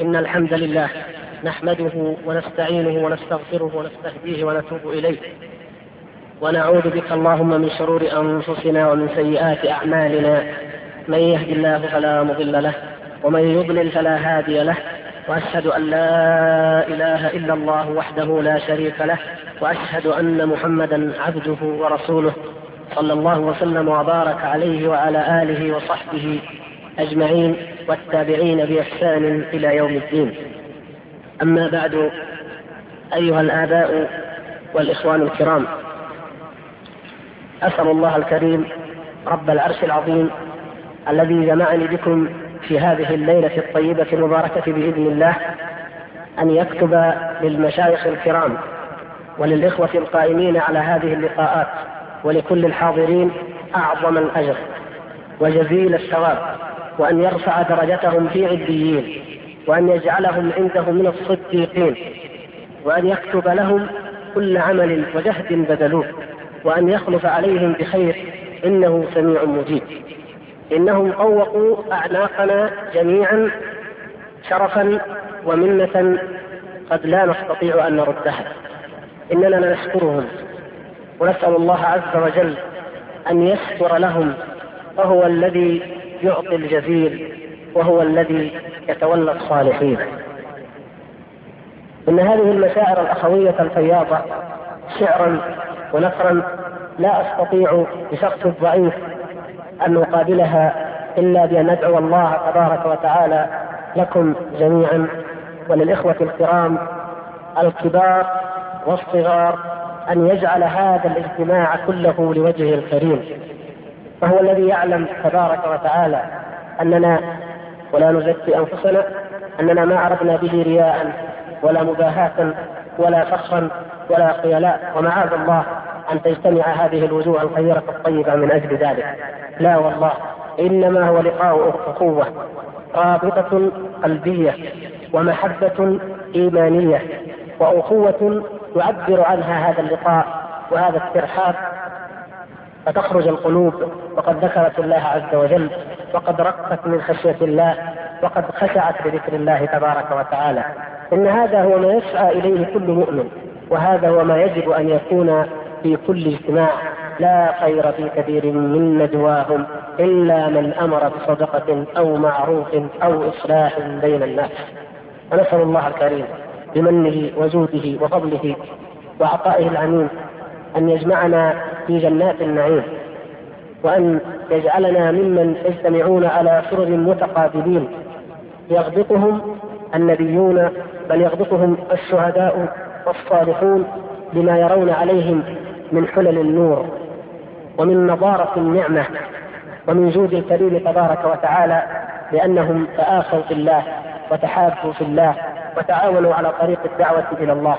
إن الحمد لله نحمده ونستعينه ونستغفره ونستهديه ونتوب إليه. ونعوذ بك اللهم من شرور أنفسنا ومن سيئات أعمالنا. من يهد الله فلا مضل له ومن يضلل فلا هادي له. وأشهد أن لا إله إلا الله وحده لا شريك له وأشهد أن محمدا عبده ورسوله. صلى الله وسلم وبارك عليه وعلى آله وصحبه أجمعين والتابعين بإحسان إلى يوم الدين. أما بعد أيها الآباء والإخوان الكرام أسأل الله الكريم رب العرش العظيم الذي جمعني بكم في هذه الليلة الطيبة المباركة بإذن الله أن يكتب للمشايخ الكرام وللإخوة القائمين على هذه اللقاءات ولكل الحاضرين أعظم الأجر وجزيل الثواب وأن يرفع درجتهم في عليين وأن يجعلهم عنده من الصديقين وأن يكتب لهم كل عمل وجهد بذلوه وأن يخلف عليهم بخير إنه سميع مجيب. إنهم طوقوا أعناقنا جميعا شرفا ومنة قد لا نستطيع أن نردها. إننا لنشكرهم ونسأل الله عز وجل أن يستر لهم فهو الذي يعطي الجزيل وهو الذي يتولى الصالحين. إن هذه المشاعر الأخوية الفياضة شعرا ونثرا لا أستطيع بشخص ضعيف أن نقابلها إلا بأن ندعو الله تبارك وتعالى لكم جميعا وللإخوة الكرام الكبار والصغار أن يجعل هذا الاجتماع كله لوجهه الكريم. فهو الذي يعلم تبارك وتعالى أننا ولا نزكي أنفسنا أننا ما عرفنا به رياء ولا مباهاة ولا فخرا ولا خيلاء. ومعاذ الله أن تجتمع هذه الوجوه الخيرة الطيبة من أجل ذلك. لا والله إنما هو لقاء اخوة رابطة قلبية ومحبة إيمانية وأخوة يعبر عنها هذا اللقاء وهذا الترحاب. فتخرج القلوب وقد ذكرت الله عز وجل وقد رقت من خشية الله وقد خشعت لذكر الله تبارك وتعالى. إن هذا هو ما يسعى إليه كل مؤمن وهذا هو ما يجب أن يكون في كل اجتماع. لا خير في كثير من نجواهم إلا من أمر بصدقة أو معروف أو إصلاح بين الناس. ونسأل الله الكريم بمنه وجوده وفضله وعطائه العميم أن يجمعنا في جنات النعيم. وأن يجعلنا ممن يجتمعون على سرر متقابلين. يغبطهم النبيون بل يغبطهم الشهداء والصالحون بما يرون عليهم من حلل النور ومن نضارة النعمة ومن جود الكريم تبارك وتعالى لأنهم تآخوا في الله وتحابوا في الله وتعاونوا على طريق الدعوة إلى الله.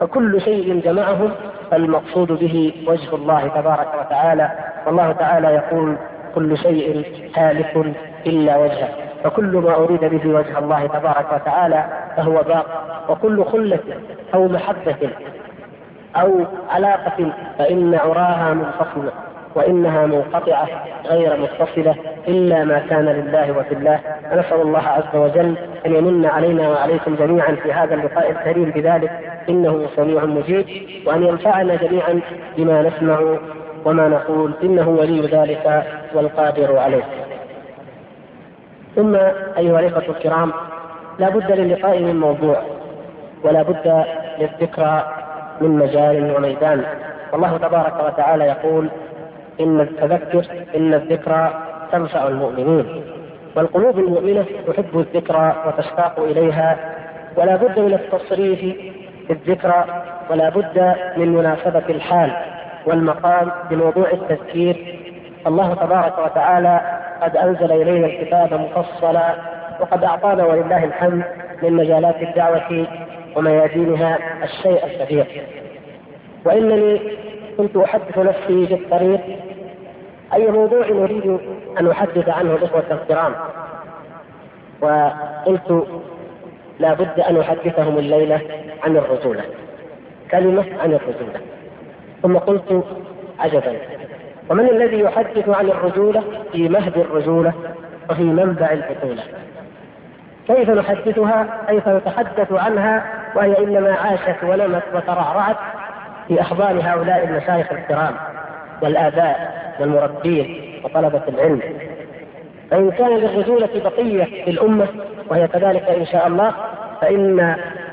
فكل شيء جمعهم المقصود به وجه الله تبارك وتعالى والله تعالى يقول كل شيء هالك إلا وجهه فكل ما أريد به وجه الله تبارك وتعالى فهو باق وكل خلة أو محبة أو علاقة فإن عراها منفصلة وإنها منقطعة غير متصلة إلا ما كان لله وفي الله. نسأل الله عز وجل أن يمن علينا وعليكم جميعا في هذا اللقاء الكريم بذلك إنه سميع مجيب وأن ينفعنا جميعا بما نسمع وما نقول إنه ولي ذلك والقادر عليه. ثم أيها الإخوة الكرام لا بد للقاء من موضوع ولا بد للذكرى من مجال وميدان. والله تبارك وتعالى يقول إن التذكر إن الذكرى تنفع المؤمنين. والقلوب المؤمنة تحب الذكرى وتشتاق إليها ولا بد من التصريف في الذكرى ولا بد من مناسبة الحال. والمقام بموضوع التذكير. الله تبارك وتعالى قد أنزل إلينا الكتاب مفصلا وقد أعطانا ولله الحمد من مجالات الدعوة وميادينها الشيء الكثير وإنني كنت أحدث نفسي في الطريق. أي موضوع أريد أن أحدث عنه الإخوة الكرام؟ وقلت لا بد أن أحدثهم الليلة عن الرجولة كلمة عن الرجولة ثم قلت عجبا. ومن الذي يحدث عن الرجولة في مهد الرجولة وفي منبع البطولة؟ كيف نحدثها؟ كيف نتحدث عنها؟ وهي إنما عاشت ونمت وترعرعت في احضان هؤلاء المشايخ الكرام والآباء والمربين وطلبة العلم. فإن كان للرجولة بقية في الأمة وهي كذلك إن شاء الله فإن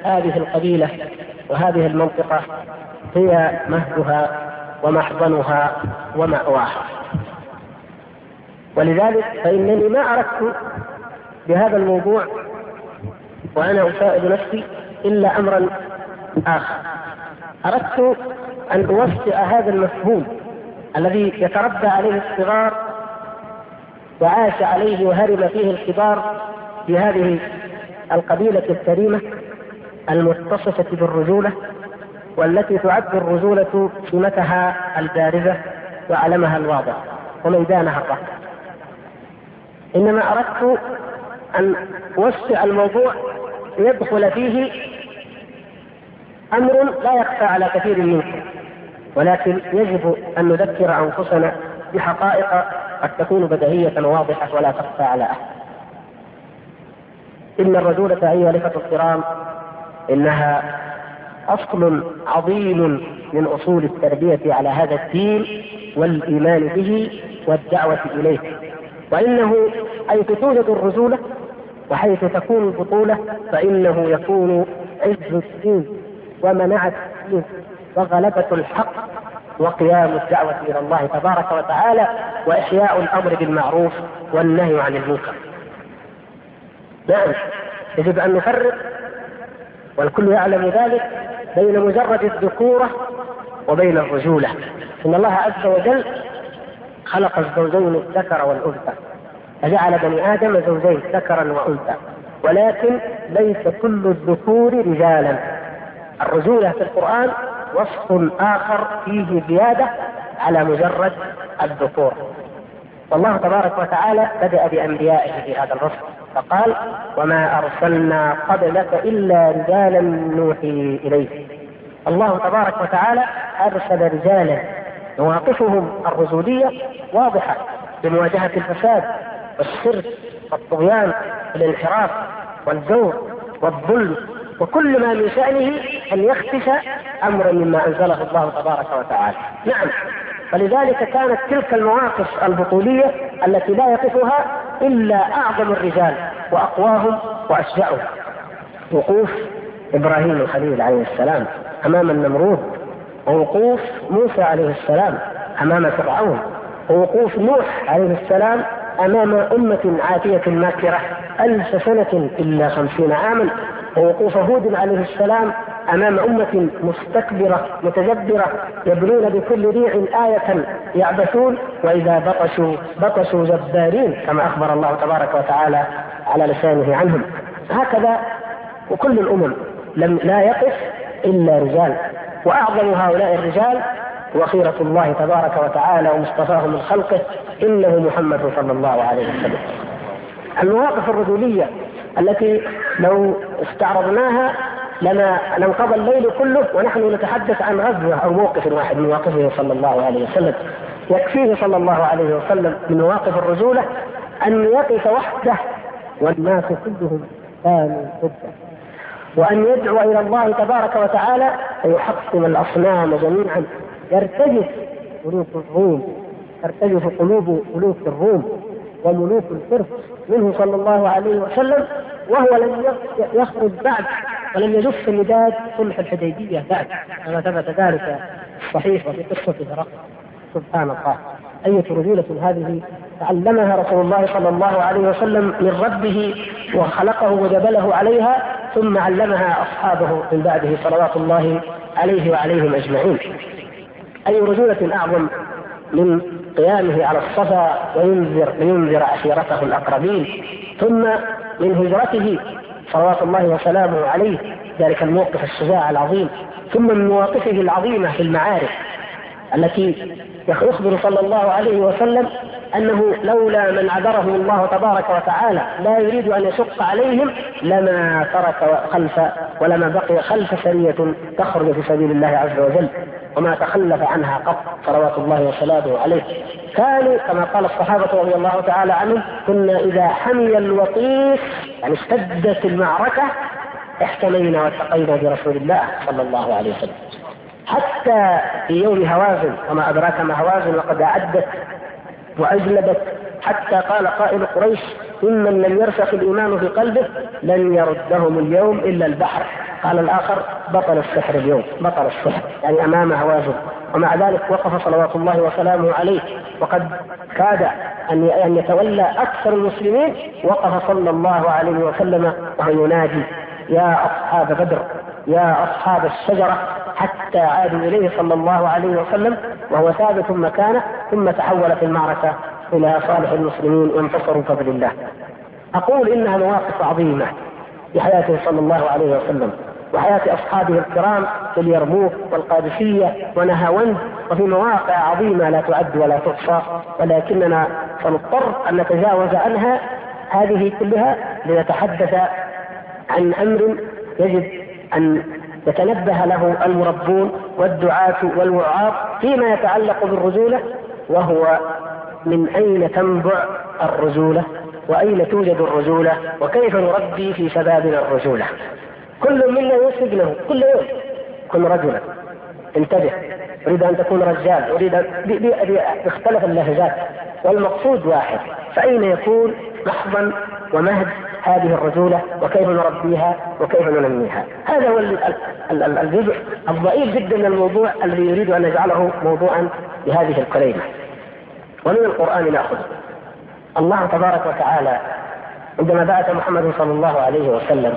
هذه القبيلة وهذه المنطقة هي مهدها ومحضنها ومأواها. ولذلك فإنني ما أردت بهذا الموضوع وأنا أساعد نفسي إلا أمرا آخر. أردت أن أوسع هذا المفهوم الذي يتربى عليه الصغار وعاش عليه وهرم فيه الكبار في هذه القبيلة الكريمة المتصفة بالرجولة والتي تعد الرجولة سمتها البارزة وعلمها الواضح وميدانها الرهب إنما أردت أن أوسع الموضوع ليدخل فيه أمر لا يخفى على كثير منكم ولكن يجب أن نذكر أنفسنا بحقائق قد تكون بديهية واضحة ولا تخفى على أحد. إن الرجولة أيها الإخوة الكرام إنها أصل عظيم من أصول التربية على هذا الدين والإيمان به والدعوة إليه وإنه حيث توجد الرجولة وحيث تكون البطولة فإنه يكون عز الدين ومنعة الدين وغلبة الحق وقيام الدعوة إلى الله تبارك وتعالى وإحياء الأمر بالمعروف والنهي عن المنكر. نعم يجب أن نفرق والكل يعلم ذلك بين مجرد الذكورة وبين الرجولة. إن الله عز وجل خلق الزوجين الذكر والأنثى فجعل بني آدم زوجين ذكرا وأنثى ولكن ليس كل الذكور رجالا. الرجولة في القرآن وصف آخر فيه زيادة على مجرد الذكور. والله تبارك وتعالى بدأ بأنبيائه في هذا الوصف فقال وما أرسلنا قبلك إلا رجالا نوحي إليه الله تبارك وتعالى أرسل رجالا مواقفهم الرسولية واضحة بمواجهة الفساد والشرك والطغيان والانحراف والجور والظلم وكل ما من شأنه أن يخفش أمرا مما أنزله الله تبارك وتعالى. نعم. فلذلك كانت تلك المواقف البطولية التي لا يقفها إلا أعظم الرجال وأقواهم وأشجعهم. وقوف إبراهيم الخليل عليه السلام أمام النمرود. ووقوف موسى عليه السلام أمام فرعون. ووقوف نوح عليه السلام أمام أمة عاتية ماكرة ألف سنة إلا خمسين عاما. ووقوف هود عليه السلام أمام أمة مستكبرة متجبرة يبنون بكل ريع آية يعبثون وإذا بطشوا بطشوا جبارين كما أخبر الله تبارك وتعالى على لسانه عنهم هكذا وكل الأمم لم لا يقف إلا رجال وأعظم هؤلاء الرجال وخيرة الله تبارك وتعالى ومصطفاه من خلقه إنه محمد صلى الله عليه وسلم. المواقف الرجولية التي لو استعرضناها لما لانقضى الليل كله ونحن نتحدث عن غزوة أو موقف واحد من مواقفه صلى الله عليه وسلم. يكفيه صلى الله عليه وسلم من مواقف الرجولة أن يقف وحده والناس كلهم كانوا ضده وأن يدعو إلى الله تبارك وتعالى فيحطم الأصنام جميعا. يرتجف قلوب الروم. ترتجف قلوب ملوك الروم وملوك الفرس. منه صلى الله عليه وسلم وهو لم يخرج بعد ولم يجف مداد صلح الحديبية بعد كما ثبت ذلك صحيح وفي قصة هرقل سبحان الله. أية رجولة هذه تعلمها رسول الله صلى الله عليه وسلم من ربه وخلقه وجبله عليها ثم علمها أصحابه من بعده صلوات الله عليه وعليهم أجمعين. أي رجولة أعظم من قيامه على الصفا وينذر لينذر عشيرته الأقربين. ثم من هجرته صلوات الله وسلامه عليه ذلك الموقف الشجاع العظيم ثم من مواقفه العظيمة في المعارك التي يخبر صلى الله عليه وسلم أنه لولا من عذره الله تبارك وتعالى لا يريد أن يشق عليهم لما ترك خلف ولما بقي خلف سريه تخرج في سبيل الله عز وجل. وما تخلف عنها قط صلوات الله وسلامه عليه. كانوا كما قال الصحابة رضي الله تعالى عنهم كنا إذا حمي الوطيس يعني اشتدت المعركة احتمينا واتقينا برسول الله صلى الله عليه وسلم. حتى في يوم هوازن وما أدراك ما هوازن وقد أعدت وأجلبت. حتى قال قائل قريش ممن لم يرسخ الإيمان في قلبه لن يردهم اليوم إلا البحر. قال الآخر بطل السحر اليوم بطل السحر يعني أمام هوازن. ومع ذلك وقف صلوات الله وسلامه عليه. وقد كاد أن أن يتولى أكثر المسلمين. وقف صلى الله عليه وسلم وهو ينادي يا أصحاب بدر يا أصحاب الشجرة. حتى عادوا إليه صلى الله عليه وسلم وهو ثابت مكانه ثم تحولت المعركة. إلى صالح المسلمين وانتصروا بفضل الله. أقول إنها مواقف عظيمة في حياته صلى الله عليه وسلم وحياة أصحابه الكرام في اليرموك والقادسية ونهاوند وفي مواقع عظيمة لا تعد ولا تحصى ولكننا سنضطر أن نتجاوز عنها هذه كلها لنتحدث عن أمر يجب أن يتنبه له المربون والدعاة والوعاظ فيما يتعلق بالرجولة وهو من أين تنبع الرجولة؟ وأين توجد الرجولة؟ وكيف نربي في شبابنا الرجولة؟ كل منا يوصف له كل يوم. كن رجلا. انتبه. أريد أن تكون رجال. أريد أن باختلف اللهجات. والمقصود واحد. فأين يكون محضا ومهد هذه الرجولة؟ وكيف نربيها؟ وكيف ننميها؟ هذا هو الجزء الضئيل جدا من الموضوع الذي يريد أن نجعله موضوعا لهذه الكلمة ومن القرآن نأخذ. الله تبارك وتعالى عندما بعث محمد صلى الله عليه وسلم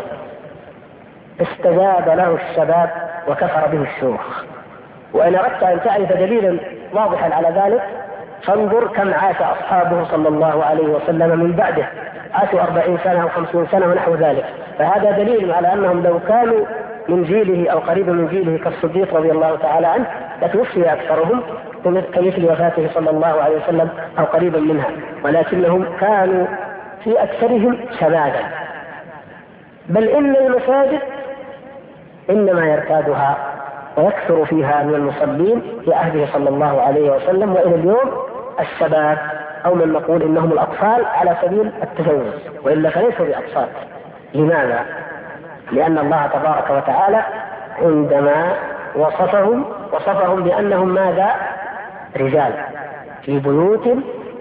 استجاب له الشباب وكفر به الشيوخ. وإن أردت أن تعرف دليلا واضحا على ذلك فانظر كم عاش أصحابه صلى الله عليه وسلم من بعده. عاشوا أربعين سنة أو خمسين سنة ونحو ذلك. فهذا دليل على أنهم لو كانوا من جيله أو قريبا من جيله كالصديق رضي الله تعالى عنه لتوفي أكثرهم. كمثل وفاته صلى الله عليه وسلم أو قريبا منها ولكنهم كانوا في أكثرهم شبابا بل إن المساجد إنما يرتادها ويكثر فيها من المصلين في عهده صلى الله عليه وسلم وإلى اليوم الشباب أو من نقول إنهم الأطفال على سبيل التجوز وإلا فليسوا بأطفال لماذا؟ لأن الله تبارك وتعالى عندما وصفهم وصفهم بأنهم ماذا؟ رجال في بيوت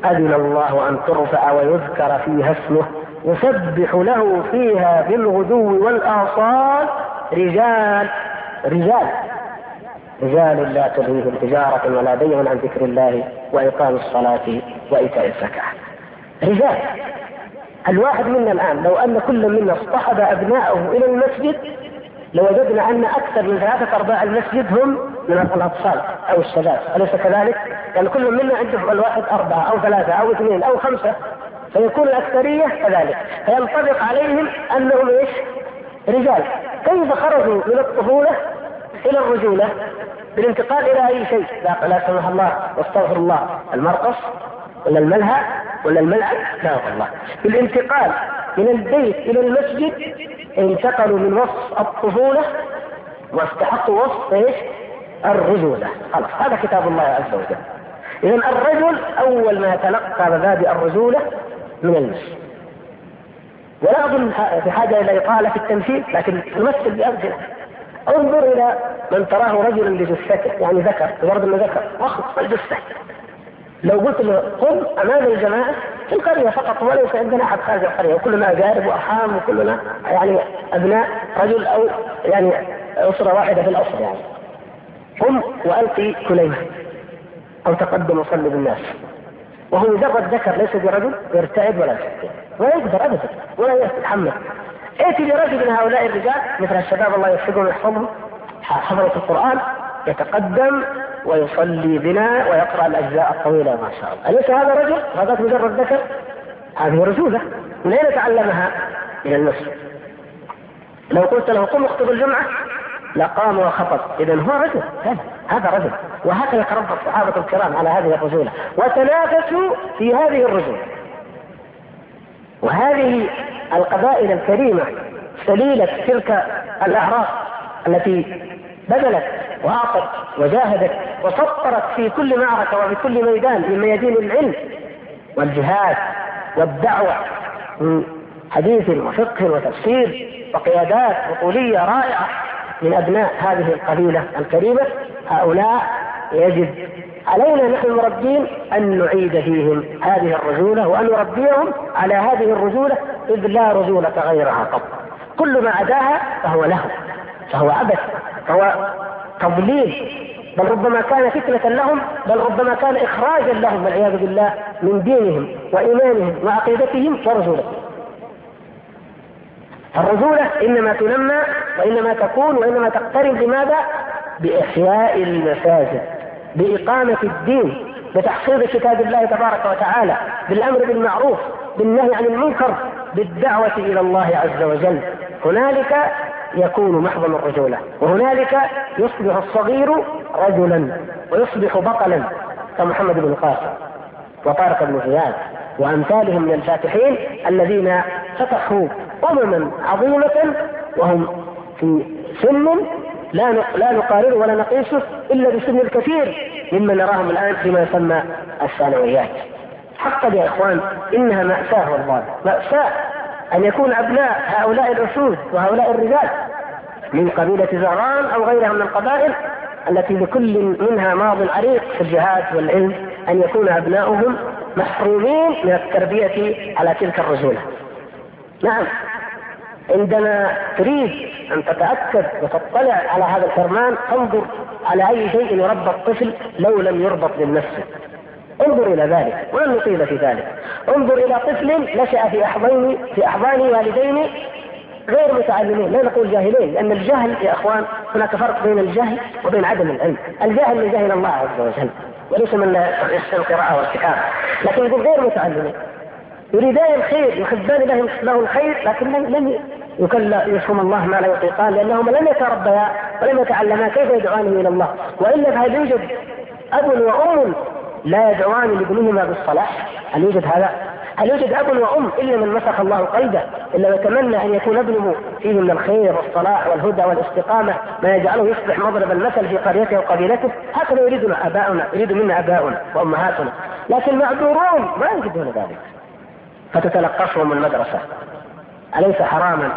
أذن الله أن ترفع ويذكر فيها اسمه يسبح له فيها بالغدو والآصال رجال رجال. رجال لا تلهيهم تجارة ولا بيع عن ذكر الله وإقام الصلاة وإيتاء الزكاة. رجال. الواحد منا الآن لو أن كل منا اصطحب أبناءه إلى المسجد لوجدنا أن أكثر من ثلاثة أرباع المسجد هم من الأطفال أو الشباب. أليس كذلك؟ يعني كل منا عنده الواحد أربعة أو ثلاثة أو اثنين أو خمسة. فيكون الأكثرية كذلك. فينطبق عليهم أنهم إيش؟ رجال. كيف خرجوا من الطفولة إلى الرجولة؟ بالانتقال إلى أي شيء؟ لا, لا سمح الله واستغفر الله. المرقص ولا الملهى ولا الملعب لا الله بالانتقال من البيت إلى المسجد انتقلوا من وصف الطفولة واستحقوا وصف إيش؟ الرجولة. خلاص هذا كتاب الله عز وجل. إذا الرجل أول ما يتلقى مبادئ الرجولة من المسجد ولا أظن بحاجة إلى إطالة في التمثيل لكن نمثل بأمثلة. انظر إلى من تراه رجلا بجثته يعني ذكر بمرض إنه ذكر وخص الجثه لو قلت له قم أمام الجماعة في القرية فقط وليس عندنا أحد خارج القرية وكلنا اقارب وارحام وكلنا يعني أبناء رجل أو يعني أسرة واحدة في الاصل يعني. قم وألقي كليمة أو تقدم وصلي بالناس. وهو مجرد ذكر ليس برجل يرتعد ولا يستطيع ولا يقدر ابدا. ولا يتحمل ائتي برجل من هؤلاء الرجال مثل الشباب الله يوفقهم ويحفظهم. حفظة القرآن يتقدم ويصلي بنا ويقرأ الأجزاء الطويلة ما شاء الله. أليس هذا رجل؟ هذا مجرد ذكر؟ هذه رجولة من أين تعلمها؟ من المسجد لو قلت له قم اخطب الجمعة لقام وخطب. إذا هو رجل. هذا هذا رجل. وهكذا تربى الصحابة الكرام على هذه الرجولة وتنافسوا في هذه الرجولة وهذه القبائل الكريمة سليلة تلك الأعراق التي بذلت واعطت وجاهدت وسطرت في كل معركة وفي كل ميدان من ميادين العلم والجهاد والدعوة من حديث وفقه وتفسير وقيادات بطوليه رائعة. من أبناء هذه القبيلة الكريمة هؤلاء يجب علينا نحن المربين أن نعيد فيهم هذه الرجولة وأن نربيهم على هذه الرجولة إذ لا رجولة غيرها قط كل ما عداها فهو له فهو عبث فهو تضليل. بل ربما كان فتنة لهم بل ربما كان إخراجا لهم والعياذ بالله من دينهم وإيمانهم وعقيدتهم ورجولتهم. الرجولة إنما تنمى وإنما تكون وإنما تقترب لماذا؟ بإحياء المساجد بإقامة الدين بتحصيل كتاب الله تبارك وتعالى بالأمر بالمعروف بالنهي عن المنكر بالدعوة إلى الله عز وجل هنالك يكون محض الرجولة وهنالك يصبح الصغير رجلا ويصبح بطلا كمحمد بن القاسم وطارق بن زياد وأمثالهم من الفاتحين الذين فتحوا أمما عظيمة وهم في سن لا لا نقارنه ولا نقيسه إلا بسن الكثير ممن نراهم الآن فيما يسمى الثانويات. حقا يا إخوان إنها مأساة والله مأساة أن يكون أبناء هؤلاء الأسود وهؤلاء الرجال من قبيلة زهران أو غيرها من القبائل التي لكل منها ماض عريق في الجهاد والعلم أن يكون أبناؤهم محرومين من التربية على تلك الرجولة. نعم عندما تريد أن تتأكد وتطلع على هذا الحرمان انظر على أي شيء يربى الطفل لو لم يربط للنفس. انظر إلى ذلك ولن نطيل في ذلك. انظر إلى طفل نشأ في احضان في أحضان والدين غير متعلمين. لا نقول جاهلين لأن الجهل يا إخوان هناك فرق بين الجهل وبين عدم العلم. الجاهل من جهل الله عز وجل. وليس من يحسن القراءة والكتابة لكن يقول غير متعلمين يريدان الخير يحبان له له الخير لكن لم يكلا يفهم الله ما لا يطيقان لأنهما لم يتربيا ولم يتعلما كيف يدعوانه إلى الله وإلا فهل يوجد أب وأم لا يدعوان لابنهما بالصلاح؟ هل يوجد هذا؟ هل يوجد أب وأم إلا من مسخ الله قلبه الا يتمنى أن يكون ابنه فيه من الخير والصلاح والهدى والاستقامة ما يجعله يصبح مضرب المثل في قريته وقبيلته هكذا يريدنا أباؤنا يريد منا أباؤنا وأمهاتنا. لكن معذورون ما يجدون ذلك. فتتلقفهم المدرسة. أليس حراما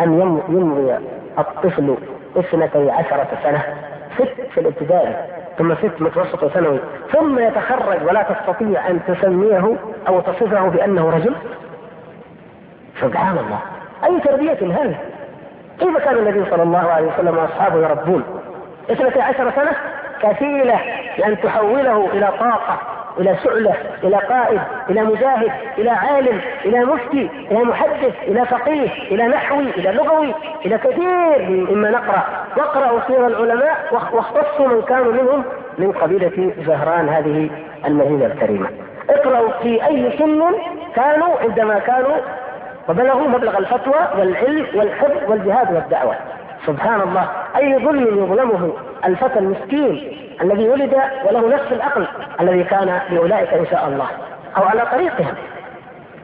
أن يمضي الطفل اثنتي عشرة سنة؟ ست في الابتدائي. ثم ست متوسط وثانوي ثم يتخرج ولا تستطيع أن تسميه أو تصفه بأنه رجل؟ سبحان الله. أي تربية هذه؟ كيف كان النبي صلى الله عليه وسلم وأصحابه يربون؟ اثنتي عشر سنة؟ كفيلة بأن تحوله إلى طاقة. إلى سعلة إلى قائد إلى مجاهد إلى عالم إلى مفتي إلى محدث إلى فقيه إلى نحوي إلى لغوي إلى كثير مما نقرأ. واقرأوا سير العلماء واختصوا من كانوا منهم من قبيلة زهران هذه المدينة الكريمة. اقرأوا في أي سن كانوا عندما كانوا وبلغوا مبلغ الفتوى والعلم والحفظ والجهاد والدعوة. سبحان الله أي ظلم يظلمه الفتى المسكين الذي ولد وله نفس العقل الذي كان لأولئك إن شاء الله أو على طريقهم.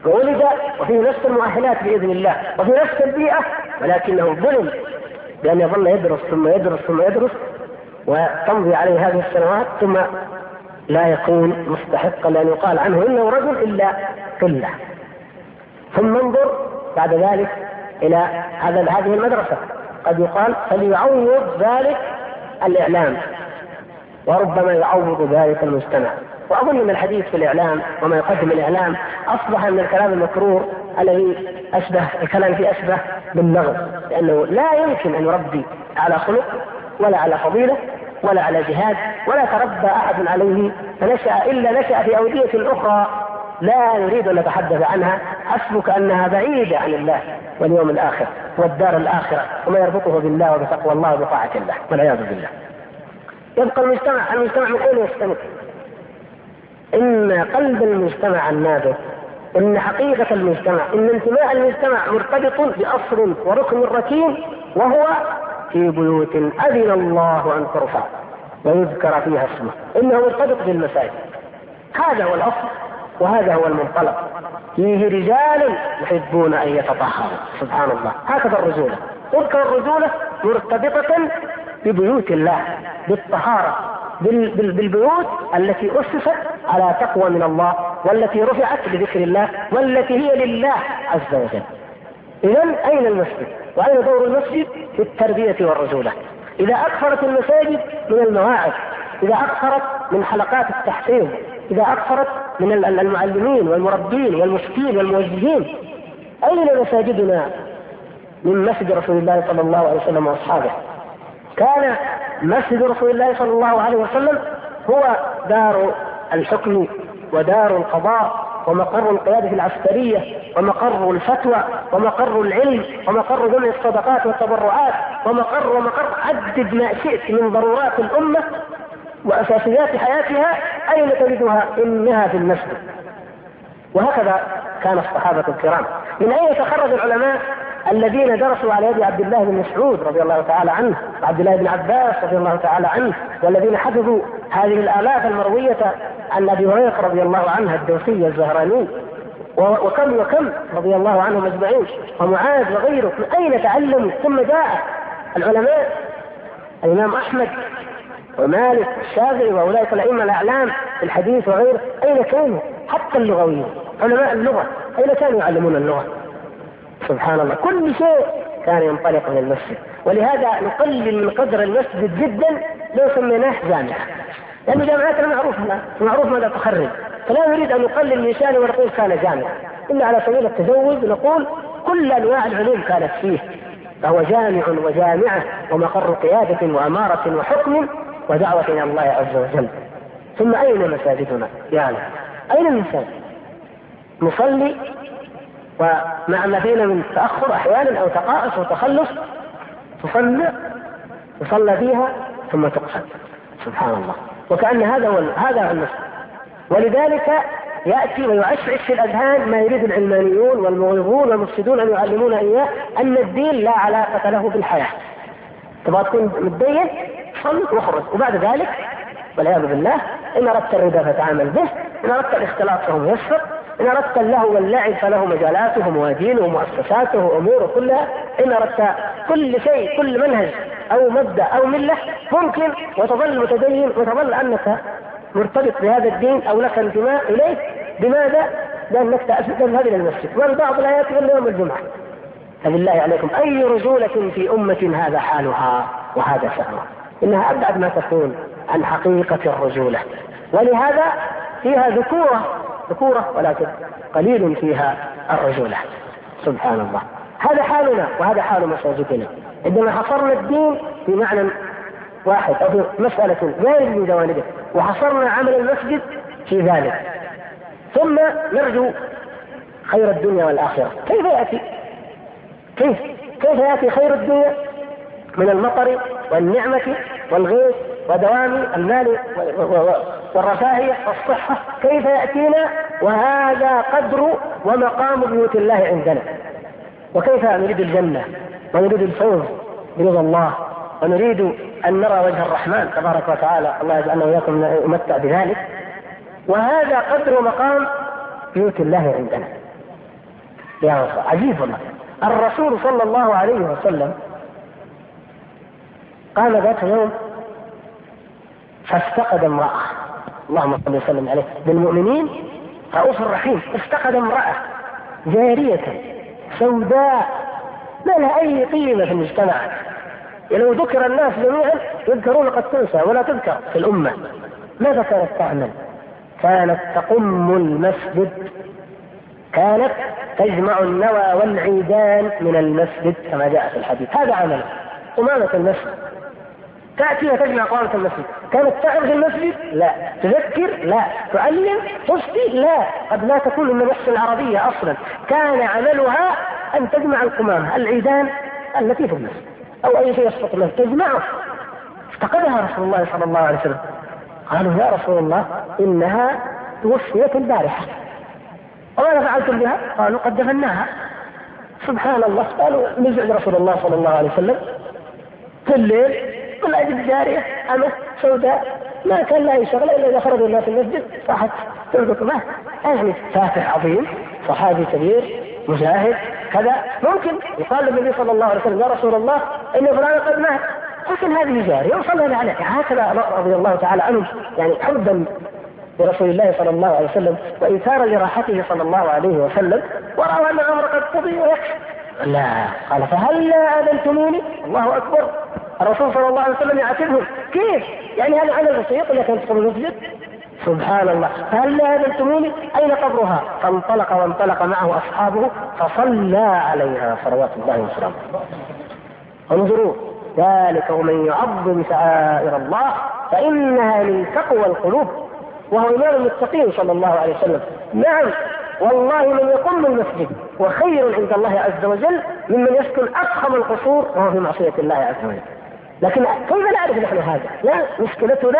وولد وفيه نفس المؤهلات بإذن الله وفي نفس البيئة ولكنه ظلم بأن يظل يدرس ثم يدرس ثم يدرس وتمضي عليه هذه السنوات ثم لا يكون مستحقا لأن يقال عنه إنه رجل إلا قلة. ثم انظر بعد ذلك إلى هذا هذه المدرسة. قد يقال فليعوض ذلك الإعلام وربما يعوض ذلك المجتمع وأظن ان الحديث في الإعلام وما يقدم الإعلام أصبح من الكلام المكرور الذي أشبه الكلام فيه أشبه باللغو لأنه لا يمكن أن يربي على خلق ولا على فضيلة ولا على جهاد ولا تربى أحد عليه فنشأ إلا نشأ في أودية أخرى لا نريد أن نتحدث عنها حسبك أنها بعيدة عن الله واليوم الآخر والدار الآخرة وما يربطه بالله وبتقوى الله وبطاعة الله والعياذ بالله. يبقى المجتمع المجتمع من أين يستمد؟ إن قلب المجتمع النابض إن حقيقة المجتمع إن انتماء المجتمع مرتبط بأصل وركن ركين وهو في بيوت أذن الله أن ترفع ويذكر فيها اسمه إنه مرتبط بالمساجد هذا هو الأصل وهذا هو المنطلق. فيه رجال يحبون أن يتطهروا. سبحان الله. هكذا الرجولة. تذكر الرجولة مرتبطة ببيوت الله بالطهارة بالبيوت التي أسست على تقوى من الله والتي رفعت بذكر الله والتي هي لله عز وجل. إذا أين المسجد؟ وأين دور المسجد؟ في التربية والرجولة. إذا أكثرت المساجد من المواعظ إذا أكثرت من حلقات التحفيظ إذا أكثرت من المعلمين والمربين والمفتين والموجهين. أين مساجدنا من مسجد رسول الله صلى الله عليه وسلم وأصحابه؟ كان مسجد رسول الله صلى الله عليه وسلم هو دار الحكم ودار القضاء ومقر القيادة العسكرية ومقر الفتوى ومقر العلم ومقر جمع الصدقات والتبرعات ومقر ومقر عدد ما شئت من ضرورات الأمة وأساسيات حياتها أين تجدها؟ إنها في المسجد. وهكذا كان الصحابة الكرام. من أين تخرج العلماء الذين درسوا على يد عبد الله بن مسعود رضي الله تعالى عنه وعبد الله بن عباس رضي الله تعالى عنه والذين حفظوا هذه الآلاف المروية عن أبي هريرة رضي الله عنه الدوسي الزهراني وكم وكم رضي الله عنهم أجمعين ومعاذ وغيره. من أين تعلموا؟ ثم جاء العلماء الإمام أحمد ومالك والشافعي وأولئك الأئمة الأعلام في الحديث وغيره أين كانوا؟ حتى اللغويين علماء اللغة أين كانوا يعلمون اللغة؟ سبحان الله كل شيء كان ينطلق من المسجد ولهذا نقلل من قدر المسجد جدا لو سميناه جامعة لأن جامعاتنا معروف معروف ماذا تخرج فلا نريد أن نقلل من شأنه ونقول كان جامعة إلا على سبيل التزوج نقول كل أنواع العلوم كانت فيه فهو جامع وجامعة ومقر قيادة وأمارة وحكم ودعوة إلى الله عز وجل. ثم أين مساجدنا؟ يعني أين المساجد نصلي ومع ما فينا من تأخر أحيانا أو تقاعس وتخلص تصلى تصلى فيها ثم تقصد سبحان الله. وكأن هذا هو هذا المسجد. ولذلك يأتي ويعشعش في الأذهان ما يريد العلمانيون والمغيظون والمفسدون أن يعلمون إياه أن الدين لا علاقة له بالحياة. تبغى تكون متدين؟ صل واخرج وبعد ذلك والعياذ بالله إن أردت الربا فتعامل به إن أردت الاختلاط فهو ميسر إن أردت اللهو واللعب فله مجالاته وموازينه ومؤسساته وأموره كلها إن أردت كل شيء كل منهج أو مبدأ أو ملة ممكن وتظل متدين وتظل أنك مرتبط بهذا الدين أو لك انتماء إليه بماذا؟ لأنك تذهب إلى المسجد. والبعض لا إلا يوم الجمعة. فبالله عليكم أي رجولة في أمة هذا حالها وهذا شأنها إنها أبعد ما تكون عن حقيقة الرجولة. ولهذا فيها ذكورة ذكورة ولكن قليل فيها الرجولة. سبحان الله. هذا حالنا وهذا حال مساجدنا عندما حصرنا الدين في معنى واحد أو في مسألة جانب من جوانبه وحصرنا عمل المسجد في ذلك. ثم نرجو خير الدنيا والآخرة. كيف يأتي؟ كيف؟ كيف يأتي خير الدنيا؟ من المطر والنعمة والغيث ودوام المال والرفاهية والصحة كيف يأتينا وهذا قدر ومقام بيوت الله عندنا. وكيف نريد الجنة ونريد الفوز برضا الله ونريد أن نرى وجه الرحمن تبارك وتعالى. الله يجعلنا وإياكم نمتع بذلك. وهذا قدر ومقام بيوت الله عندنا. يا عجيب والله. الرسول صلى الله عليه وسلم قام ذات يوم فافتقد امرأة. اللهم صل وسلم عليه. بالمؤمنين رؤوف رحيم افتقد امرأة جارية سوداء. ما لها أي قيمة في المجتمع. لو ذكر الناس جميعا يذكرون قد تنسى ولا تذكر في الأمة. ماذا كانت تعمل؟ كانت تقم المسجد. كانت تجمع النوى والعيدان من المسجد كما جاء في الحديث. هذا عملها قمامة المسجد. تأتي وتجمع قوامة المسجد. كانت تعرف المسجد؟ لا. تذكر؟ لا. تعلم تفتي لا. قد لا تكون من النفس العربية أصلا. كان عملها أن تجمع القمامة العيدان التي في المسجد. أو أي شيء يسقط منه. تجمعه. افتقدها رسول الله صلى الله عليه وسلم. قالوا يا رسول الله إنها توفيت البارحة. وماذا فعلتم بها؟ قالوا قد دفناها. سبحان الله. قالوا نزعج رسول الله صلى الله عليه وسلم؟ في الليل. كل أجل جارية أمة سوداء ما كان لها شغلة إلا إذا خرجوا الناس المسجد راحت تربط معه. يعني فاتح عظيم صحابي كبير مجاهد كذا. ممكن يقال للنبي صلى الله عليه وسلم يا رسول الله إن فلان قد مات. لكن هذه جارية وصلى عليه هكذا رضي الله تعالى عنه يعني حبا لرسول الله صلى الله عليه وسلم وإيثارا لراحته صلى الله عليه وسلم. ورأوا أن الأمر قد قضي ويكفي. لا قال فهل آذنتموني؟ الله أكبر. الرسول صلى الله عليه وسلم يعاتبهم كيف؟ يعني هذا عمل بسيط ولا كان تدخل المسجد؟ سبحان الله فهل آذنتموني أين قبرها؟ فانطلق وانطلق معه أصحابه فصلى عليها صلوات الله وسلامه انظروا ذلك ومن يعظم شعائر الله فإنها من تقوى القلوب وهو إمام المتقين صلى الله عليه وسلم نعم والله من يقوم المسجد وخير عند الله عز وجل ممن يسكن أفخم القصور وهو في معصية الله عز وجل لكن كيف نعرف نحن هذا؟ لا مشكلتنا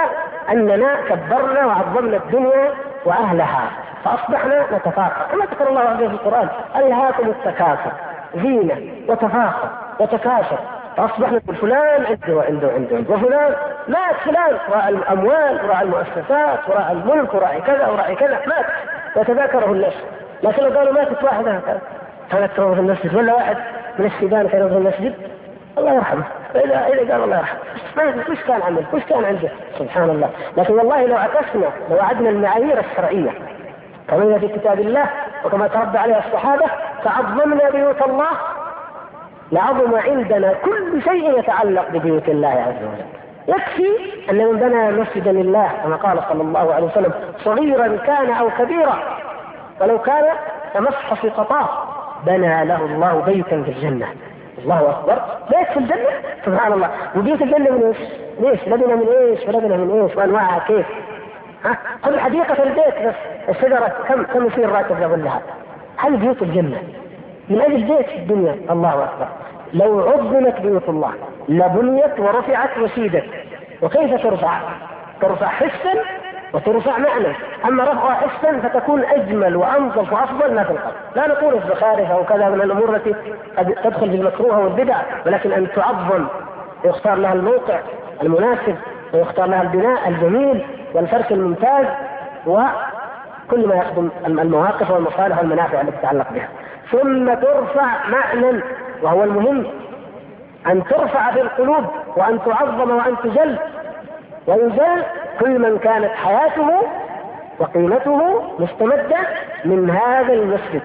أننا كبرنا وعظمنا الدنيا وأهلها فأصبحنا نتفاخر. كما ذكر الله عز وجل في القرآن ألهاكم التكاثر زينة وتفاخر وتكاثر. فأصبحنا فلان عنده وعنده وعنده وفلان مات فلان راعي الأموال وراعي المؤسسات وراعي الملك وراعي كذا وراعي كذا مات. يتذاكره الناس لكن لو قالوا ماتت واحدة كانت في المسجد ولا واحد من السودان كان في المسجد؟ الله يرحمه. فإذا إذا قال الله يرحمه وش كان عنده؟ وش كان عنده؟ سبحان الله. لكن والله لو عكسنا لو عدنا المعايير الشرعية كما في كتاب الله وكما تربى عليها الصحابة فعظمنا بيوت الله لعظم عندنا كل شيء يتعلق ببيوت الله عز وجل. يكفي أن من بنى مسجدا لله كما قال صلى الله عليه وسلم صغيرا كان أو كبيرا. ولو كان كمصحف قطاف بنى له الله بيتا في الجنة. الله أكبر بيت في الجنة سبحان الله وبيت الجنة من إيش؟ ليش؟ لبنه من إيش؟ ولبنه من إيش؟ وأنواعها كيف؟ ها؟ كل حديقة البيت بس الشجرة كم كم يصير راتب يظلها؟ هل بيوت الجنة من أجل بيت في الدنيا الله أكبر لو عظمت بيوت الله لبنيت ورفعت وسيدت وكيف ترفع؟ ترفع حسا وترفع معنى. أما رفعها حسا فتكون أجمل وأنظف وأفضل ما في القلب. لا نقول الزخارف أو كذا من الأمور التي قد تدخل في المكروه والبدع ولكن أن تعظم ويختار لها الموقع المناسب ويختار لها البناء الجميل والفرش الممتاز وكل ما يخدم المواقف والمصالح والمنافع التي تتعلق بها. ثم ترفع معنى وهو المهم أن ترفع في القلوب وأن تعظم وأن تجل. ويجل كل من كانت حياته وقيمته مستمدة من هذا المسجد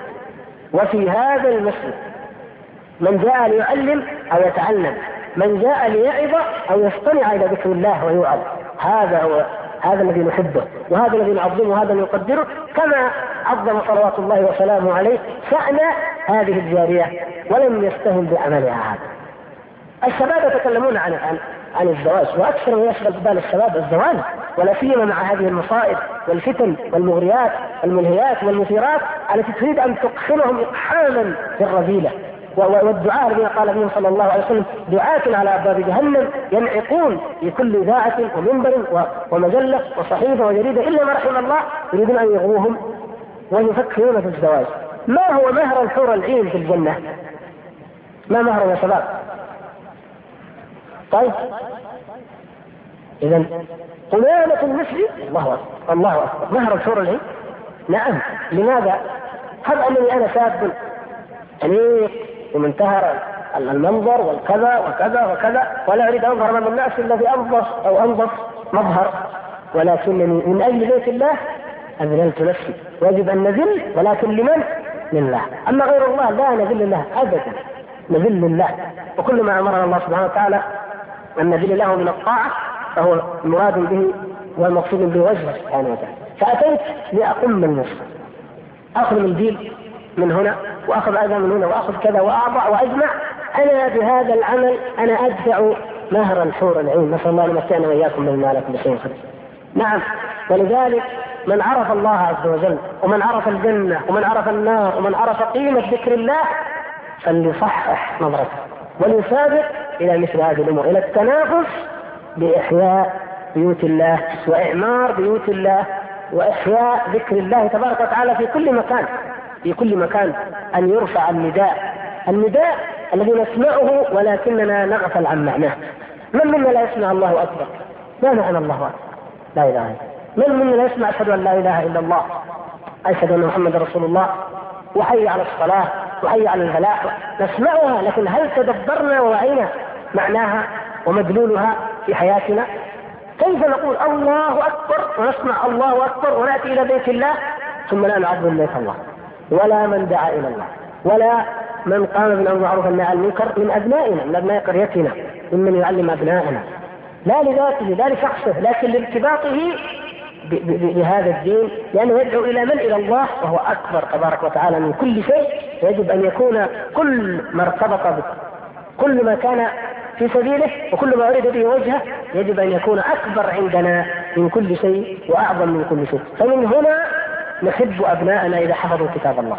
وفي هذا المسجد. من جاء ليعلم أو يتعلم. من جاء ليعظ أو يستمع إلى ذكر الله ويوعظ هذا هو هذا الذي نحبه وهذا الذي نعظمه وهذا الذي نقدره. كما عظم صلوات الله وسلامه عليه شأن هذه الجارية ولم يستهن بعملها هذا. الشباب يتكلمون عن عن عن الزواج وأكثر ما يشغل بال الشباب الزواج ولا سيما مع هذه المصائب والفتن والمغريات والملهيات والمثيرات التي تريد أن تقحمهم إقحاما في الرذيلة والدعاء الذين قال فيهم صلى الله عليه وسلم دعاة على ابواب جهنم ينعقون في كل اذاعه ومنبر ومجلة وصحيفة وجريدة إلا ما رحم الله يريدون أن يغروهم ويفكرون في الزواج. ما هو مهر الحور العين في الجنة؟ ما مهر يا شباب؟ طيب. اذا قمامة المسجد. الله أكبر. الله أكبر. مهر الحور العين. نعم. لماذا؟ هب أنني أنا شاب أنيق ومنتهر المنظر والكذا وكذا وكذا ولا أريد أن أظهر امام الناس الا بانظف أو أنظف مظهر ولكنني من أجل بيت الله أذللت نفسي. ويجب أن نذل ولكن لمن؟ لله. أما غير الله لا نذل الله ابدا. نذل لله. وكل ما أمرنا الله سبحانه وتعالى أن نذل له من الطاعة فهو مراد به والمقصود به وجهه سبحانه وتعالى. فأتيت لأقم النصف أخذ من ديل من هنا وأخذ أيضا من هنا وأخذ كذا وأعضع وأجمع. أنا بهذا العمل أنا أدفع مهر الحور العين. نسأل الله أن يمتعنا وإياكم من مالك بشيء نعم. ولذلك من عرف الله عز وجل ومن عرف الجنة ومن عرف النار ومن عرف قيمة ذكر الله فليصحح نظرته. وليسابق إلى مثل هذه الأمور إلى التنافس بإحياء بيوت الله وإعمار بيوت الله وإحياء ذكر الله تبارك وتعالى في كل مكان في كل مكان أن يرفع النداء النداء الذي نسمعه ولكننا نغفل عن معناه. من منا لا يسمع الله أكبر؟ ما معنى الله أكبر؟ لا إله إلا من منا لا يسمع أشهد أن لا إله إلا الله؟ أشهد أن محمدا رسول الله. وحي على الصلاة وحي على الفلاح نسمعها لكن هل تدبرنا ووعينا؟ معناها ومدلولها في حياتنا. كيف نقول الله أكبر ونسمع الله أكبر ونأتي إلى بيت الله؟ ثم لا نعظم بيت الله ولا من دعا إلى الله ولا من قام بالامر بالمعروف والنهي عن المنكر من أبنائنا من أبناء قريتنا ممن يعلم ابنائنا لا لذاته لا لشخصه لكن لارتباطه بهذا الدين لأنه يدعو إلى من؟ إلى الله وهو أكبر تبارك وتعالى من كل شيء. يجب أن يكون كل ما ارتبط كل ما كان في سبيله وكل ما أريد به وجهه يجب أن يكون أكبر عندنا من كل شيء وأعظم من كل شيء. فمن هنا نحب أبناءنا إذا حفظوا كتاب الله.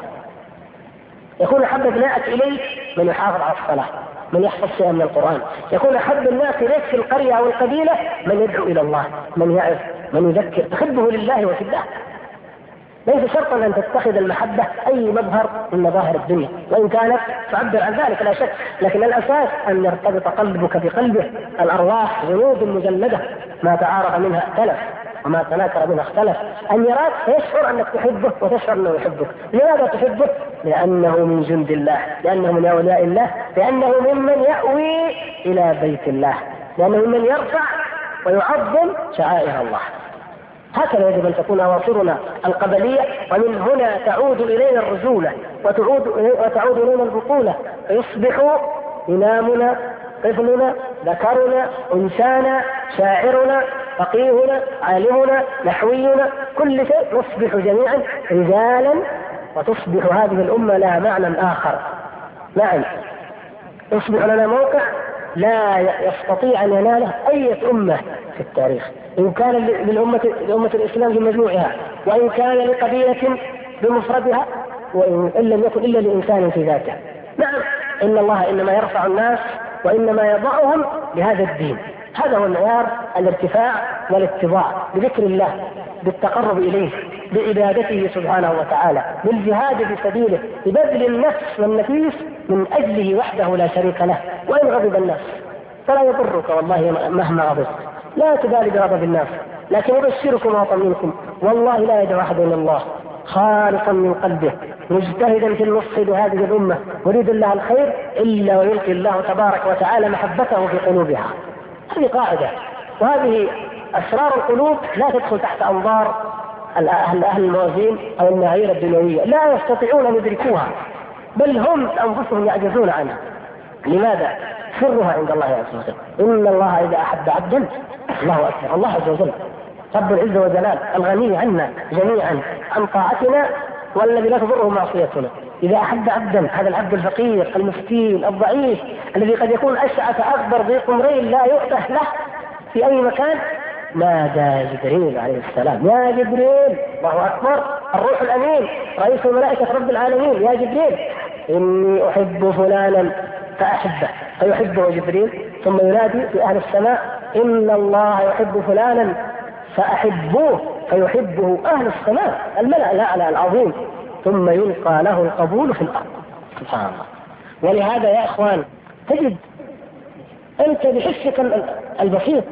يكون أحب أبنائك إليك من يحافظ على الصلاة من يحفظ شيئا من القرآن. يكون أحب الناس إليك في القرية أو القبيلة من يدعو إلى الله من يعرف من يذكر تحبه لله وفي الله ليس شرطا أن تتخذ المحبة أي مظهر من مظاهر الدنيا. وإن كانت تعبر عن ذلك لا شك. لكن الأساس أن يرتبط قلبك بقلبه. الأرواح جنود مجلده ما تعارف منها اختلف وما تناكر منها اختلف. أن يراك فيشعر أنك تحبه وتشعر أنه يحبك. لماذا تحبه؟ لأنه من جند الله. لأنه من أولياء الله. لأنه ممن يأوي إلى بيت الله. لأنه ممن يرفع ويعظم شعائر الله. هكذا يجب أن تكون أواصرنا القبلية ومن هنا تعود إلينا الرجولة وتعود وتعود إلينا البطولة. فيصبح إمامنا طفلنا ذكرنا انسانا شاعرنا فقيهنا عالمنا نحوينا كل شيء. نصبح جميعا رجالا وتصبح هذه الأمة لها معنى آخر. نعم. يصبح لنا موقع لا يستطيع أن يناله أي أمة في التاريخ. إن كان للأمة لأمة الإسلام بمجموعها وإن كان لقبيلة بمفردها وإن لم يكن إلا لإنسان في ذاته. نعم إن الله إنما يرفع الناس وإنما يضعهم بهذا الدين. هذا هو معيار الارتفاع والاتضاع بذكر الله بالتقرب إليه بعبادته سبحانه وتعالى بالجهاد في سبيله ببذل النفس والنفيس من أجله وحده لا شريك له وإن غضب الناس فلا يضرك والله مهما غضبت. لا تبالي بغضب الناس لكن يبشركم ويطمئنكم والله لا يدعو أحد إلى الله خالصا من قلبه مجتهدا في النصح لهذه الأمة يريد الله الخير إلا ويلقي الله تبارك وتعالى محبته في قلوبها. هذه قاعدة وهذه أسرار القلوب لا تدخل تحت أنظار أهل أهل الموازين أو المعايير الدنيوية لا يستطيعون أن يدركوها بل هم أنفسهم يعجزون عنها. لماذا؟ سرها عند الله عز وجل إن الله إذا أحب عبدا الله أكبر الله عز وجل. رب العزة والجلال الغني عنا جميعا عن طاعتنا والذي لا تضره معصيتنا. إذا أحب عبدا هذا العبد الفقير المسكين الضعيف الذي قد يكون أشعث اكبر ذي قمرين لا يؤته له في أي مكان نادى جبريل عليه السلام. يا جبريل الله أكبر الروح الأمين رئيس الملائكة رب العالمين. يا جبريل إني أحب فلانا. فأحبه فيحبه جبريل ثم ينادي في أهل السماء إن الله يحب فلانا فأحبوه فيحبه أهل السماء الملأ الاعلى العظيم ثم يلقى له القبول في الأرض. سبحان الله. ولهذا يا إخوان تجد أنت بحسك البسيط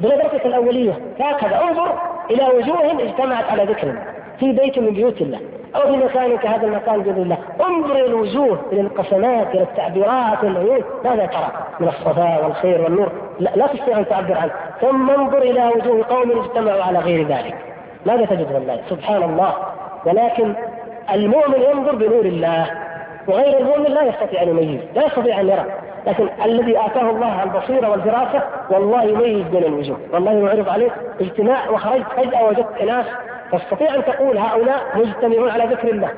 بنظرتك الأولية هكذا انظر إلى وجوه اجتمعت على ذكر في بيت من بيوت الله. أو في مكان كهذا المكان بإذن الله. انظر إلى الوجوه إلى القسمات إلى التعبيرات العيون ماذا ترى؟ من الصفاء والخير والنور. لا, لا تستطيع أن تعبر عنه. ثم انظر إلى وجوه قوم اجتمعوا على غير ذلك. ماذا تجد والله سبحان الله ولكن المؤمن ينظر بنور الله وغير المؤمن لا يستطيع أن يميز لا يستطيع أن يرى. لكن الذي آتاه الله البصيرة والفراسه والله يميز بين الوجوه. والله يعرض عليك اجتماع وخرجت فجأة وجدت ناس تستطيع أن تقول هؤلاء مجتمعون على ذكر الله.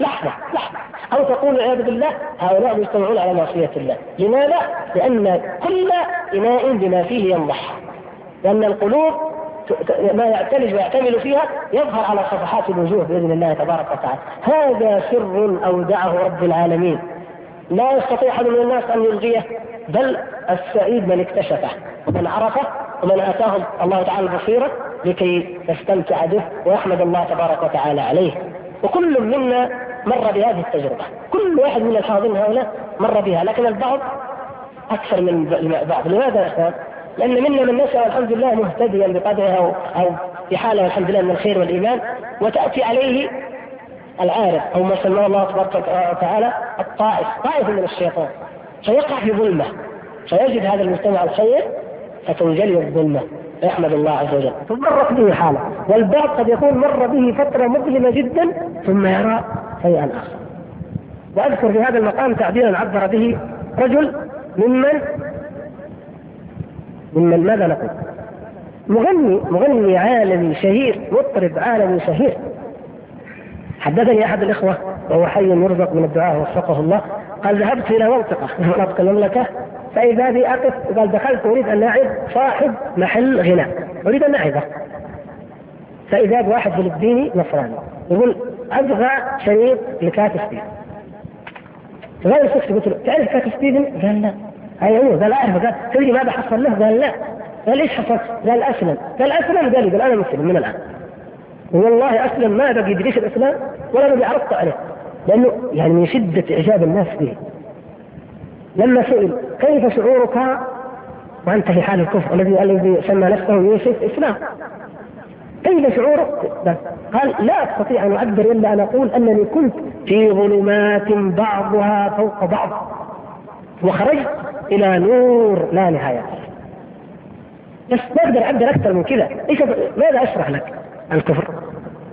لحظة لحظة. أو تقول والعياذ بالله هؤلاء مجتمعون على معصية الله. لماذا؟ لأن كل إناء بما فيه ينضح. لأن القلوب ما يعتلج ويعتمل فيها يظهر على صفحات الوجوه بإذن الله تبارك وتعالى. هذا سر أودعه رب العالمين. لا يستطيع أحد من الناس أن يلغيه بل السعيد من اكتشفه. ومن عرفه ومن اتاه الله تعالى البصيره لكي يستمتع به ويحمد الله تبارك وتعالى عليه. وكل منا مر بهذه التجربة. كل واحد من الحاضرين هؤلاء مر بها. لكن البعض أكثر من بعض لماذا يا اخوان؟ لأن منا من نشأ والحمد لله مهتديا بقدره أو أو في حاله والحمد لله من الخير والإيمان. وتأتي عليه العارف أو ما سماه الله تبارك وتعالى الطائف. طائف من الشيطان. فيقع في ظلمة. فيجد هذا المجتمع الخير فتنجلي الظلمة. يحمد الله عز وجل. تضرت به حالة. والبعض قد يكون مر به فترة مظلمة جدا ثم يرى شيئا آخر. وأذكر في هذا المقام تعبيرا عبر به رجل ممن ممن ماذا نقول؟ مغني مغني عالمي شهير مطرب عالمي شهير. حدثني أحد الإخوة وهو حي يرزق من الدعاء وفقه الله قال ذهبت إلى منطقة. من مناطق المملكه فإذا بي أقف قال دخلت أريد أن أعظ صاحب محل غناء. أريد أن أعظه. فإذا بواحد فلبيني نصراني. يقول أبغى شريط لكات ستيفن. فقال الشخص قلت له تعرف كات ستيفن؟ قال لا. أيوه. قال اعرف قال تدري ماذا حصل له؟ قال لا. قال إيش حصل؟ قال أسلم. قال أسلم. قال قال أنا مسلم من الآن. والله أسلم ما بقي يدريش الإسلام ولا بقي عرفت عليه. لأنه يعني من شدة إعجاب الناس به. لما سئل كيف شعورك؟ وانت في حال الكفر الذي الذي سمى نفسه يوسف إسلام. كيف شعورك؟ قال لا أستطيع أن اعبر إلا أن أقول أنني كنت في ظلمات بعضها فوق بعض وخرجت إلى نور لا نهاية. بس ما أقدر اعبر أكثر من كذا. إيش ماذا أشرح لك الكفر؟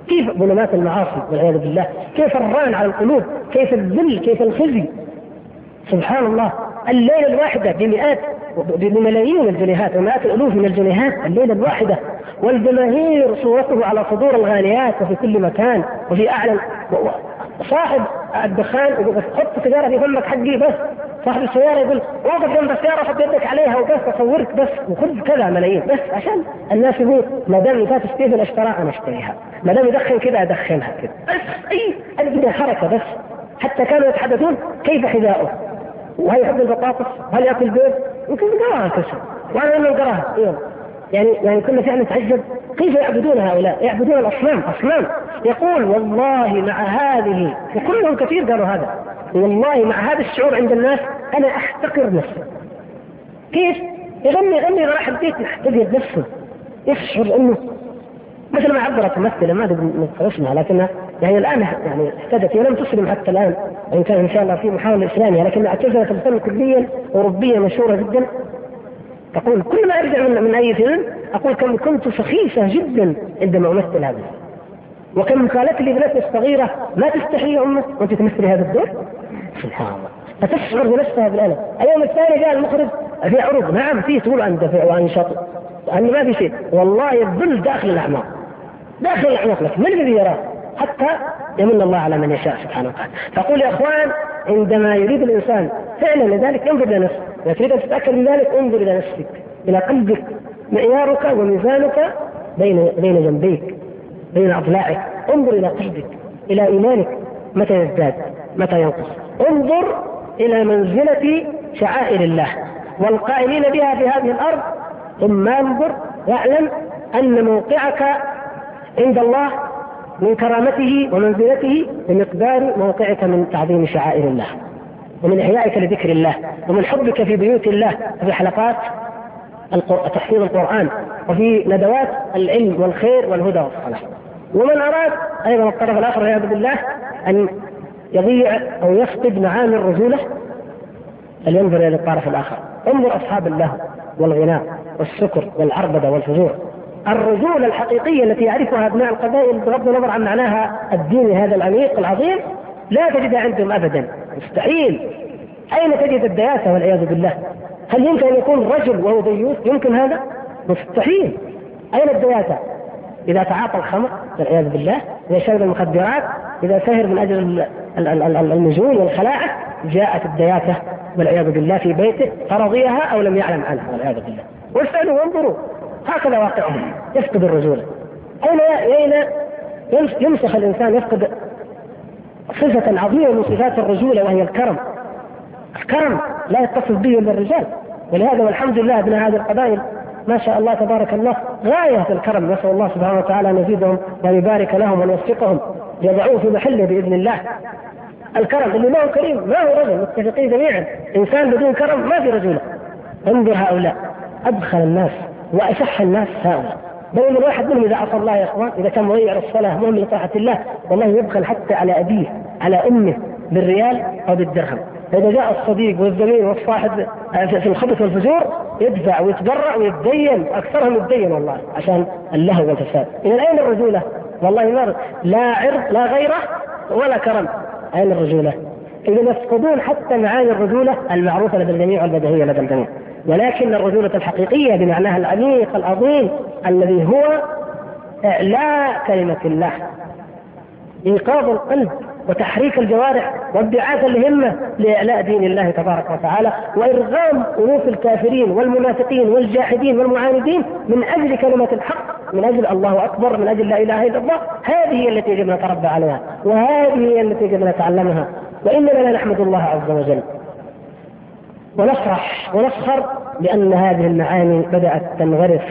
كيف ظلمات المعاصي والعياذ بالله؟ كيف الران على القلوب؟ كيف الذل؟ كيف الخزي؟ سبحان الله الليلة الواحدة بمئات بملايين الجنيهات ومئات الألوف من الجنيهات الليلة الواحدة. والجماهير صورته على صدور الغاليات وفي كل مكان وفي أعلى صاحب الدخان يقول حط سيجارة في فمك حقي بس. صاحب السيارة يقول وقف جنب السيارة حط يدك عليها وبس أصورك بس وخذ كذا ملايين بس عشان الناس يقول ما دام فات ستيفن اشتراها أنا أشتريها ما دام يدخن كذا أدخنها كذا. بس الدنيا حركة بس. حتى كانوا يتحدثون كيف حذاؤه وهل يحب البطاطس؟ هل يأكل بيض؟ يمكن قراها كسر وأنا من قراها يعني يعني كنا فعلا نتعجب كيف يعبدون هؤلاء؟ يعبدون الأصنام. أصنام. يقول والله مع هذه وكلهم كثير قالوا هذا. والله مع هذا الشعور عند الناس أنا أحتقر نفسي. كيف؟ يغني يغني راح البيت محتقر نفسه. يشعر إنه مثل ما عبرت ممثله ما أدري اسمها لكنها يعني الآن يعني اهتدت هي لم تسلم حتى الآن وان كان إن شاء الله في محاولة إسلامية لكنها اعتزلت الفن كليا اوروبيه مشهورة جدا. تقول كل ما أرجع من, من أي فيلم أقول كم كنت سخيفة جدا عندما أمثل هذا. وكم قالت لي ابنتي الصغيرة ما تستحي يا أمك. وأنت تمثلي هذا الدور؟ سبحان الله. فتشعر بنفسها بالألم. اليوم الثاني جاء المخرج في عروض نعم في تقول اندفع وأنشط. أن ما في شيء. والله الظل داخل الاعماق داخل الاعماق لك من الذي يراه؟ حتى يمن الله على من يشاء سبحانه وتعالى. فقول يا إخوان عندما يريد الإنسان فعلا لذلك انظر إلى نفسك إذا تريد أن تتأكد من ذلك انظر إلى نفسك إلى قلبك معيارك وميزانك بين بين جنبيك بين أضلاعك. انظر إلى قلبك إلى إيمانك. متى يزداد؟ متى ينقص؟ انظر إلى منزلة شعائر الله والقائمين بها في هذه الأرض. ثم انظر واعلم أن موقعك عند الله من كرامته ومنزلته بمقدار موقعك من تعظيم شعائر الله ومن إحيائك لذكر الله ومن حبك في بيوت الله وفي حلقات تحفيظ القرآن وفي ندوات العلم والخير والهدى والصلاح. ومن أراد أيضا الطرف الآخر والعياذ بالله أن يضيع أو يفقد معاني الرجولة فلينظر إلى الطرف الآخر. انظر أصحاب اللهو والغناء والسكر والعربدة والفجور. الرجولة الحقيقية التي يعرفها أبناء القبائل بغض النظر عن معناها الديني هذا العميق العظيم لا تجدها عندهم أبدا. مستحيل. أين تجد الدياسة والعياذ بالله؟ هل يمكن أن يكون رجل وهو ديوث يمكن هذا؟ مستحيل. أين الدياسة؟ إذا تعاطى الخمر والعياذ بالله إذا شرب المخدرات إذا سهر من أجل النزول والخلاعة جاءت الدياسة والعياذ بالله في بيته فرضيها أو لم يعلم عنها والعياذ بالله. واسألوا وانظروا. هكذا واقعهم يفقد الرجولة. أين أين يمسخ الإنسان يفقد صفة عظيمة من صفات الرجولة وهي الكرم. الكرم لا يتصف به إلا الرجال. ولهذا والحمد لله ابن هذه القبائل ما شاء الله تبارك الله غاية في الكرم. نسأل الله سبحانه وتعالى أن يزيدهم وأن يبارك لهم وأن يوفقهم ليضعوه في محله بإذن الله. الكرم اللي ما هو كريم ما هو رجل متفقين جميعا. إنسان بدون كرم ما في رجولة. انظر هؤلاء أبخل الناس. وأشح الناس هؤلاء. بل الواحد منهم إذا عصى الله يا إخوان إذا كان مضيع الصلاة مؤمن لطاعه الله والله يبخل حتى على أبيه على أمه بالريال أو بالدرهم. فإذا جاء الصديق والزميل والصاحب في الخبث والفجور يدفع ويتبرع ويتدين أكثرهم يتدين والله عشان اللهو والفساد. إذا أين الرجولة؟ والله ما لا عرض لا غيرة ولا كرم. أين الرجولة؟ إذا يفقدون حتى معاني الرجولة المعروفة لدى الجميع والبديهية لدى الجميع. ولكن الرجولة الحقيقية بمعناها العميق العظيم الذي هو إعلاء كلمة الله. إيقاظ القلب وتحريك الجوارح وابتعاث الهمة لإعلاء دين الله تبارك وتعالى وإرغام أنوف الكافرين والمنافقين والجاحدين والمعاندين من أجل كلمة الحق من أجل الله أكبر من أجل لا إله إلا الله. هذه هي التي يجب أن نتربى عليها وهذه هي التي يجب أن نتعلمها. وإننا لا نحمد الله عز وجل. ونفرح ونفخر لأن هذه المعاني بدأت تنغرس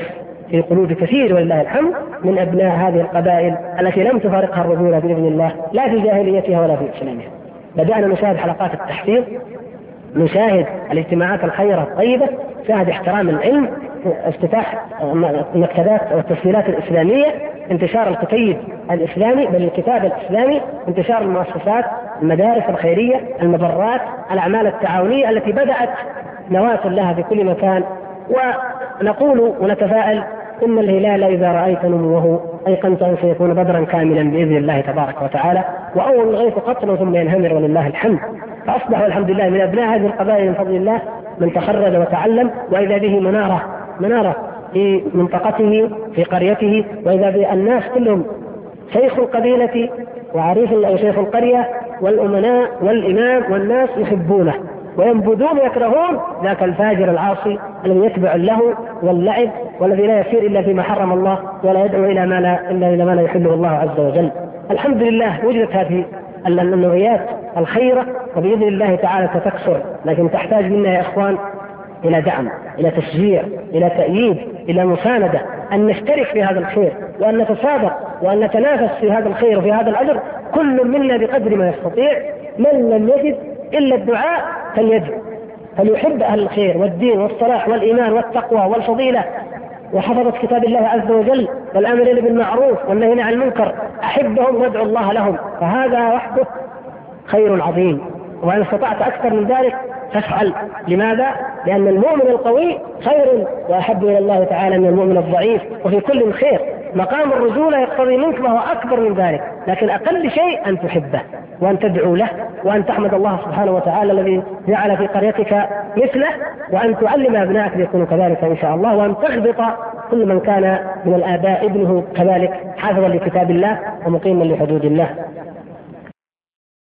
في قلوب كثير ولله الحمد من أبناء هذه القبائل التي لم تفارقها الرجوله بإذن الله لا في جاهليتها ولا في إسلامها. بدأنا نشاهد حلقات التحفيظ نشاهد الاجتماعات الخيرة الطيبة نشاهد احترام العلم افتتاح المكتبات والتسجيلات الإسلامية انتشار الكتيب الإسلامي بل الكتاب الإسلامي انتشار المؤسسات المدارس الخيرية المبرات الأعمال التعاونية التي بدأت نواة لها في كل مكان. ونقول ونتفائل إن الهلال إذا رأيت نموه ايقنت أن سيكون بدرا كاملا بإذن الله تبارك وتعالى. وأول الغيث قطر ثم ينهمر ولله الحمد. فاصبحوا الحمد لله من أبناء هذه القبائل من فضل الله من تخرج وتعلم وإذا به منارة منارة في منطقته في قريته وإذا بالناس كلهم شيخ القبيلة وعريف أو شيخ القرية والأمناء والإمام والناس يحبونه وينبذون يكرهون ذاك الفاجر العاصي الذي يتبع اللهو واللعب والذي لا يسير إلا فيما حرم الله ولا يدعو إلى ما لا إلا إلى ما لا يحله الله عز وجل. الحمد لله وجدت هذه النوعيات الخيرة وباذن الله تعالى ستكثر لكن تحتاج منا يا إخوان إلى دعم، إلى تشجيع، إلى تأييد، إلى مساندة، أن نشترك في هذا الخير، وأن نتسابق، وأن نتنافس في هذا الخير وفي هذا الأجر، كل منا بقدر ما يستطيع، من لم يجد إلا الدعاء فليدعو فليحب أهل الخير والدين والصلاح والإيمان والتقوى والفضيلة وحفظت كتاب الله عز وجل والأمرين بالمعروف والنهي عن المنكر أحبهم وأدعو الله لهم فهذا وحده خير عظيم. وإن استطعت أكثر من ذلك فافعل. لماذا؟ لأن المؤمن القوي خير وأحب إلى الله تعالى من المؤمن الضعيف وفي كل خير. مقام الرجولة يقتضي منك ما هو أكبر من ذلك. لكن أقل شيء أن تحبه وأن تدعو له وأن تحمد الله سبحانه وتعالى الذي جعل في قريتك مثله وأن تعلم أبنائك ليكونوا كذلك إن شاء الله وأن تغبط كل من كان من الآباء ابنه كذلك حافظا لكتاب الله ومقيما لحدود الله.